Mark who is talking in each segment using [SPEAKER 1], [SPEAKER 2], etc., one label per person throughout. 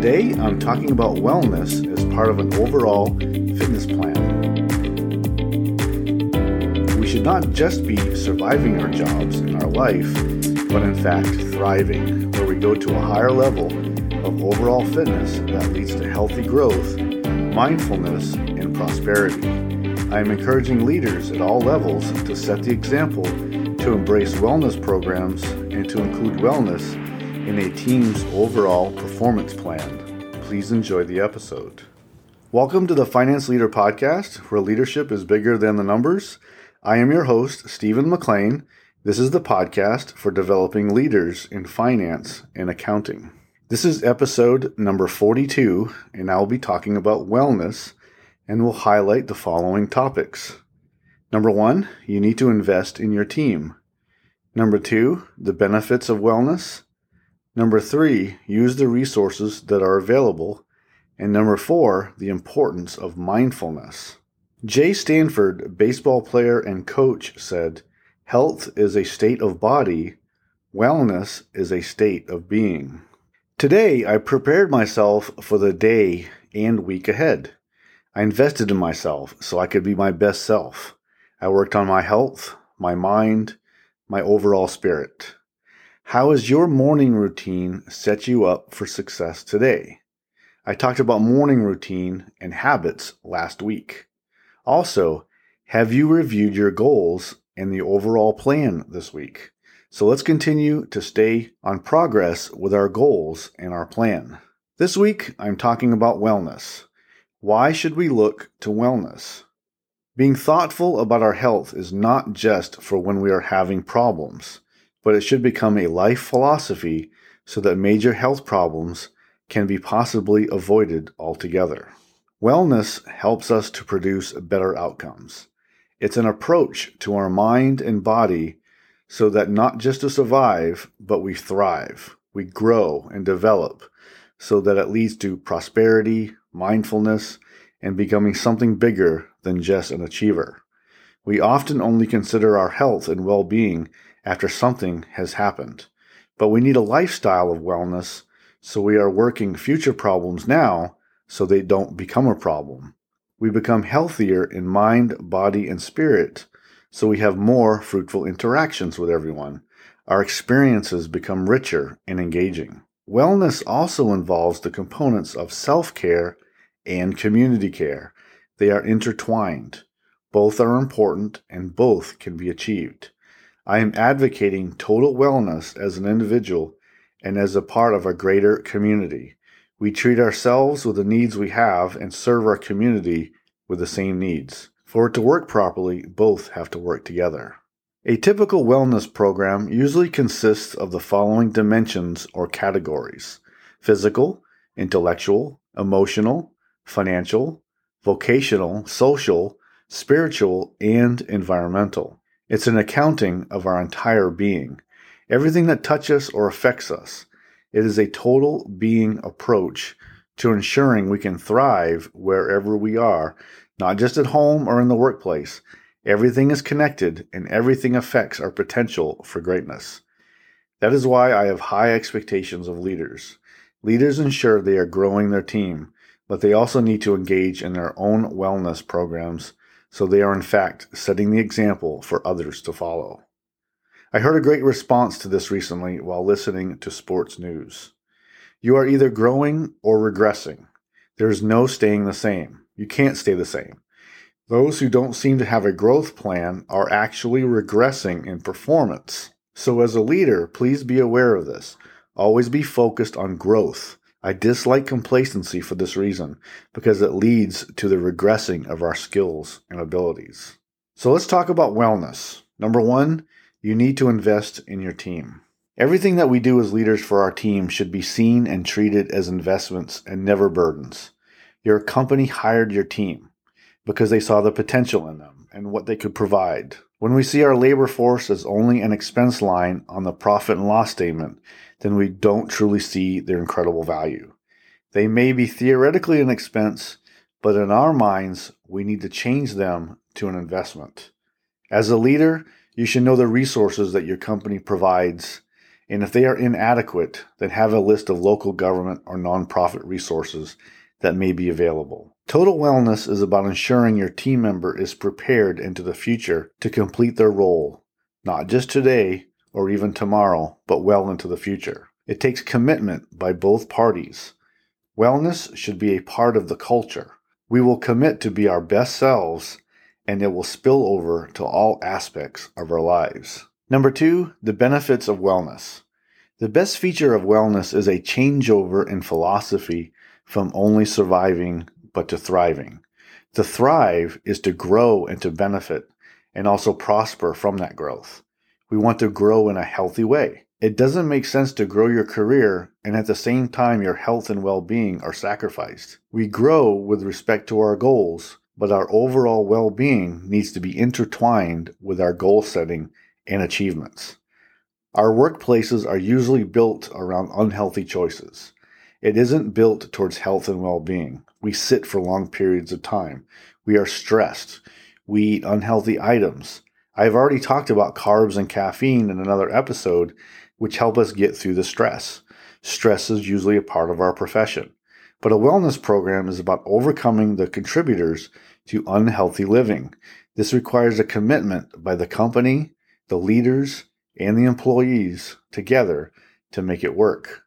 [SPEAKER 1] Today, I'm talking about wellness as part of an overall fitness plan. We should not just be surviving our jobs and our life, but in fact thriving, where we go to a higher level of overall fitness that leads to healthy growth, mindfulness, and prosperity. I am encouraging leaders at all levels to set the example to embrace wellness programs and to include wellness in a team's overall performance plan. Please enjoy the episode. Welcome to the Finance Leader Podcast, where leadership is bigger than the numbers. I am your host, Stephen McLain. This is the podcast for developing leaders in finance and accounting. This is episode number 42, and I will be talking about wellness and will highlight the following topics. Number one, you need to invest in your team. Number two, the benefits of wellness. Number three, use the resources that are available. And number four, the importance of mindfulness. Jay Stanford, baseball player and coach, said, Health is a state of body, wellness is a state of being. Today, I prepared myself for the day and week ahead. I invested in myself so I could be my best self. I worked on my health, my mind, my overall spirit. How has your morning routine set you up for success today? I talked about morning routine and habits last week. Also, have you reviewed your goals and the overall plan this week? So let's continue to stay on progress with our goals and our plan. This week, I'm talking about wellness. Why should we look to wellness? Being thoughtful about our health is not just for when we are having problems, but it should become a life philosophy so that major health problems can be possibly avoided altogether. Wellness helps us to produce better outcomes. It's an approach to our mind and body so that not just to survive, but we thrive, we grow and develop, so that it leads to prosperity, mindfulness, and becoming something bigger than just an achiever. We often only consider our health and well being after something has happened, but we need a lifestyle of wellness so we are working future problems now so they don't become a problem. We become healthier in mind, body, and spirit so we have more fruitful interactions with everyone. Our experiences become richer and engaging. Wellness also involves the components of self care and community care. They are intertwined. Both are important and both can be achieved. I am advocating total wellness as an individual and as a part of a greater community. We treat ourselves with the needs we have and serve our community with the same needs. For it to work properly, both have to work together. A typical wellness program usually consists of the following dimensions or categories physical, intellectual, emotional, financial, vocational, social, spiritual, and environmental. It's an accounting of our entire being, everything that touches or affects us. It is a total being approach to ensuring we can thrive wherever we are, not just at home or in the workplace. Everything is connected and everything affects our potential for greatness. That is why I have high expectations of leaders. Leaders ensure they are growing their team, but they also need to engage in their own wellness programs so they are in fact setting the example for others to follow. I heard a great response to this recently while listening to sports news. You are either growing or regressing. There is no staying the same. You can't stay the same. Those who don't seem to have a growth plan are actually regressing in performance. So, as a leader, please be aware of this. Always be focused on growth I dislike complacency for this reason, because it leads to the regressing of our skills and abilities. So let's talk about wellness. Number one, you need to invest in your team. Everything that we do as leaders for our team should be seen and treated as investments and never burdens. Your company hired your team because they saw the potential in them and what they could provide. When we see our labor force as only an expense line on the profit and loss statement, then we don't truly see their incredible value. They may be theoretically an expense, but in our minds, we need to change them to an investment. As a leader, you should know the resources that your company provides And if they are inadequate, then have a list of local government or nonprofit resources that may be available. Total wellness is about ensuring your team member is prepared into the future to complete their role, not just today or even tomorrow, but well into the future. It takes commitment by both parties. Wellness should be a part of the culture. We will commit to be our best selves and it will spill over to all aspects of our lives. Number two, the benefits of wellness. The best feature of wellness is a changeover in philosophy from only surviving but to thriving. To thrive is to grow and to benefit and also prosper from that growth. We want to grow in a healthy way. It doesn't make sense to grow your career and at the same time your health and well being are sacrificed. We grow with respect to our goals, but our overall well being needs to be intertwined with our goal setting and achievements. Our workplaces are usually built around unhealthy choices. It isn't built towards health and well being. We sit for long periods of time. We are stressed. We eat unhealthy items. I've already talked about carbs and caffeine in another episode, which help us get through the stress. Stress is usually a part of our profession. But a wellness program is about overcoming the contributors to unhealthy living. This requires a commitment by the company, the leaders, and the employees together to make it work.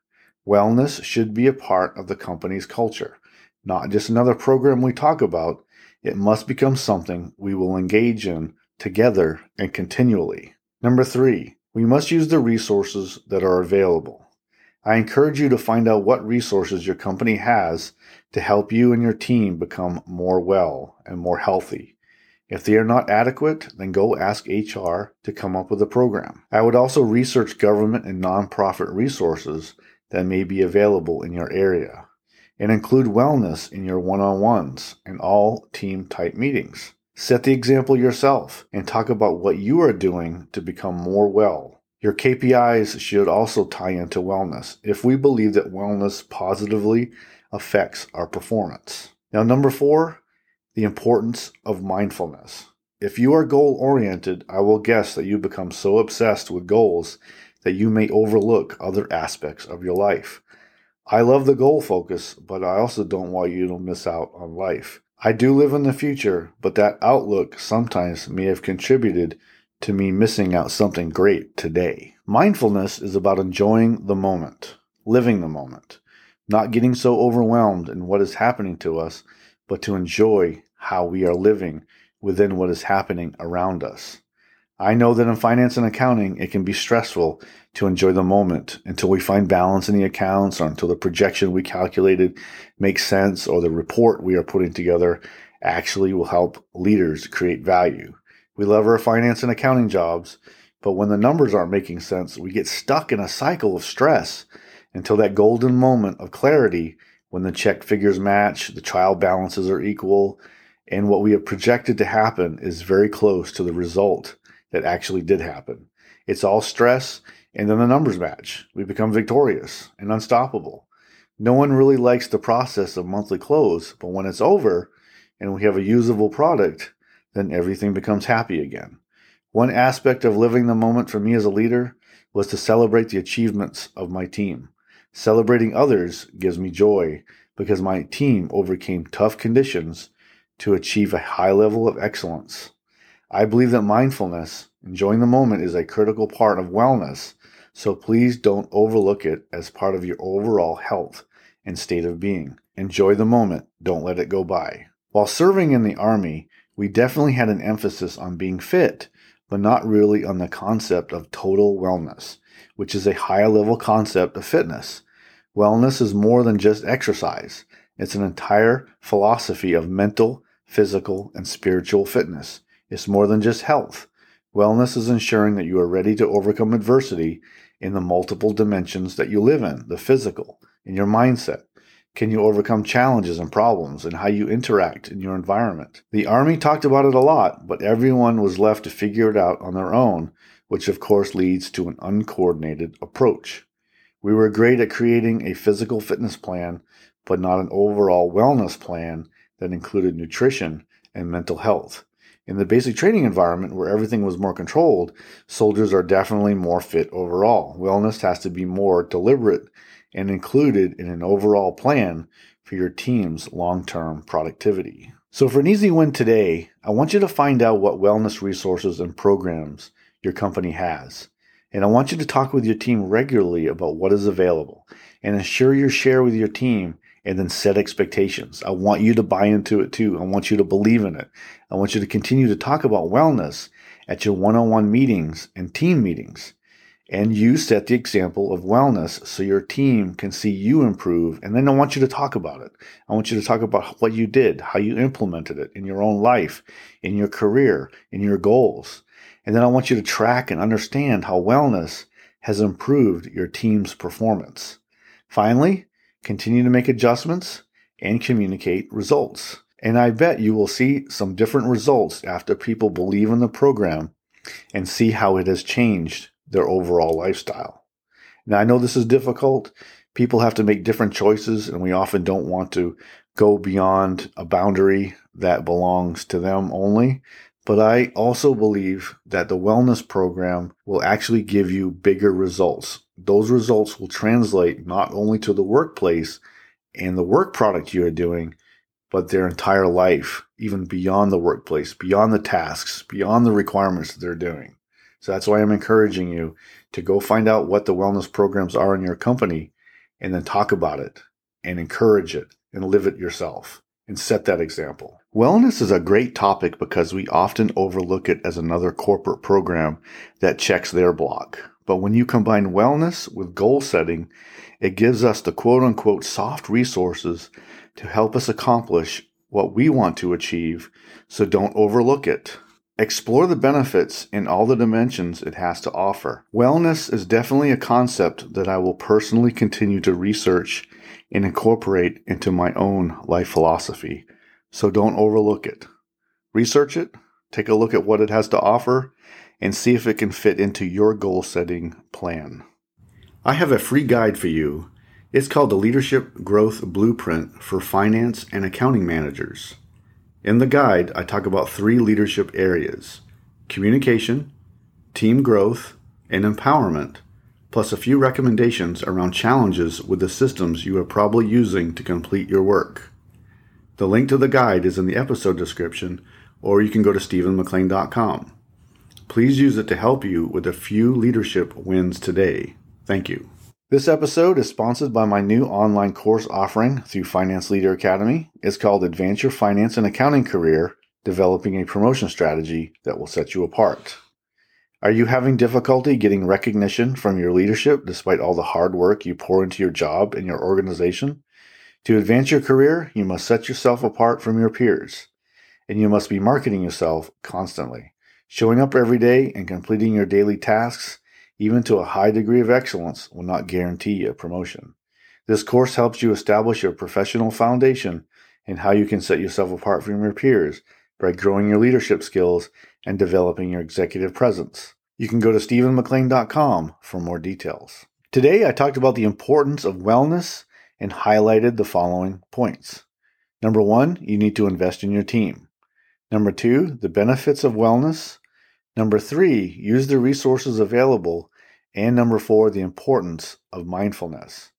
[SPEAKER 1] Wellness should be a part of the company's culture, not just another program we talk about. It must become something we will engage in together and continually. Number three, we must use the resources that are available. I encourage you to find out what resources your company has to help you and your team become more well and more healthy. If they are not adequate, then go ask HR to come up with a program. I would also research government and nonprofit resources that may be available in your area and include wellness in your one on ones and all team type meetings. Set the example yourself and talk about what you are doing to become more well your KPIs should also tie into wellness if we believe that wellness positively affects our performance. Now, number four, the importance of mindfulness. If you are goal oriented, I will guess that you become so obsessed with goals that you may overlook other aspects of your life. I love the goal focus, but I also don't want you to miss out on life. I do live in the future, but that outlook sometimes may have contributed to me missing out something great today. Mindfulness is about enjoying the moment, living the moment, not getting so overwhelmed in what is happening to us, but to enjoy how we are living within what is happening around us. I know that in finance and accounting, it can be stressful to enjoy the moment until we find balance in the accounts or until the projection we calculated makes sense or the report we are putting together actually will help leaders create value. We love our finance and accounting jobs, but when the numbers aren't making sense, we get stuck in a cycle of stress until that golden moment of clarity when the check figures match, the trial balances are equal, and what we have projected to happen is very close to the result that actually did happen. It's all stress, and then the numbers match. We become victorious and unstoppable. No one really likes the process of monthly close, but when it's over and we have a usable product, then everything becomes happy again. One aspect of living the moment for me as a leader was to celebrate the achievements of my team. Celebrating others gives me joy because my team overcame tough conditions to achieve a high level of excellence. I believe that mindfulness, enjoying the moment, is a critical part of wellness, so please don't overlook it as part of your overall health and state of being. Enjoy the moment, don't let it go by. While serving in the Army, we definitely had an emphasis on being fit, but not really on the concept of total wellness, which is a higher level concept of fitness. Wellness is more than just exercise. It's an entire philosophy of mental, physical, and spiritual fitness. It's more than just health. Wellness is ensuring that you are ready to overcome adversity in the multiple dimensions that you live in the physical, in your mindset, can you overcome challenges and problems and how you interact in your environment? The Army talked about it a lot, but everyone was left to figure it out on their own, which of course leads to an uncoordinated approach. We were great at creating a physical fitness plan, but not an overall wellness plan that included nutrition and mental health. In the basic training environment where everything was more controlled, soldiers are definitely more fit overall. Wellness has to be more deliberate and included in an overall plan for your team's long term productivity. So, for an easy win today, I want you to find out what wellness resources and programs your company has. And I want you to talk with your team regularly about what is available and ensure you share with your team and then set expectations. I want you to buy into it too. I want you to believe in it. I want you to continue to talk about wellness at your one on one meetings and team meetings. And you set the example of wellness so your team can see you improve. And then I want you to talk about it. I want you to talk about what you did, how you implemented it in your own life, in your career, in your goals. And then I want you to track and understand how wellness has improved your team's performance. Finally, continue to make adjustments and communicate results. And I bet you will see some different results after people believe in the program and see how it has changed their overall lifestyle. Now, I know this is difficult. People have to make different choices, and we often don't want to go beyond a boundary that belongs to them only. But I also believe that the wellness program will actually give you bigger results. Those results will translate not only to the workplace and the work product you are doing, but their entire life, even beyond the workplace, beyond the tasks, beyond the requirements that they're doing. So that's why I'm encouraging you to go find out what the wellness programs are in your company and then talk about it and encourage it and live it yourself and set that example. Wellness is a great topic because we often overlook it as another corporate program that checks their block. But when you combine wellness with goal setting, it gives us the quote unquote soft resources to help us accomplish what we want to achieve, so don't overlook it. Explore the benefits in all the dimensions it has to offer. Wellness is definitely a concept that I will personally continue to research and incorporate into my own life philosophy so don't overlook it. Research it, take a look at what it has to offer, and see if it can fit into your goal setting plan. I have a free guide for you. It's called the Leadership Growth Blueprint for Finance and Accounting Managers. In the guide, I talk about three leadership areas communication, team growth, and empowerment, plus a few recommendations around challenges with the systems you are probably using to complete your work. The link to the guide is in the episode description, or you can go to stephenmclain.com. Please use it to help you with a few leadership wins today. Thank you. This episode is sponsored by my new online course offering through Finance Leader Academy. It's called Advance Your Finance and Accounting Career Developing a Promotion Strategy that will set you apart. Are you having difficulty getting recognition from your leadership despite all the hard work you pour into your job and your organization? To advance your career, you must set yourself apart from your peers, and you must be marketing yourself constantly. Showing up every day and completing your daily tasks, even to a high degree of excellence, will not guarantee you a promotion. This course helps you establish your professional foundation and how you can set yourself apart from your peers by growing your leadership skills and developing your executive presence. You can go to stephenmclain.com for more details. Today, I talked about the importance of wellness and highlighted the following points. Number one, you need to invest in your team. Number two, the benefits of wellness. Number three, use the resources available. And number four, the importance of mindfulness.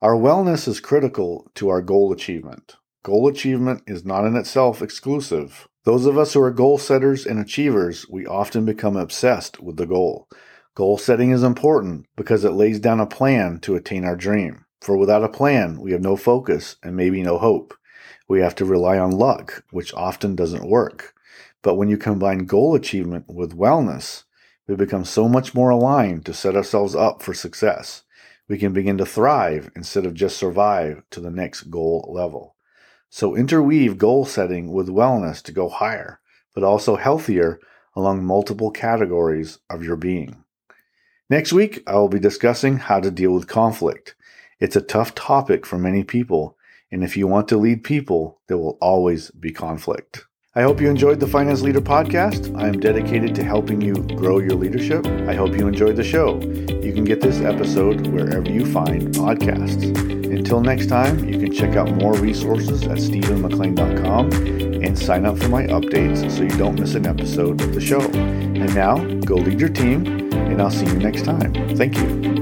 [SPEAKER 1] Our wellness is critical to our goal achievement. Goal achievement is not in itself exclusive. Those of us who are goal setters and achievers, we often become obsessed with the goal. Goal setting is important because it lays down a plan to attain our dream. For without a plan, we have no focus and maybe no hope. We have to rely on luck, which often doesn't work. But when you combine goal achievement with wellness, we become so much more aligned to set ourselves up for success. We can begin to thrive instead of just survive to the next goal level. So interweave goal setting with wellness to go higher, but also healthier along multiple categories of your being. Next week, I will be discussing how to deal with conflict. It's a tough topic for many people, and if you want to lead people, there will always be conflict. I hope you enjoyed the Finance Leader podcast. I am dedicated to helping you grow your leadership. I hope you enjoyed the show. You can get this episode wherever you find podcasts. Until next time, you can check out more resources at stephenmclain.com and sign up for my updates so you don't miss an episode of the show. And now, go lead your team, and I'll see you next time. Thank you.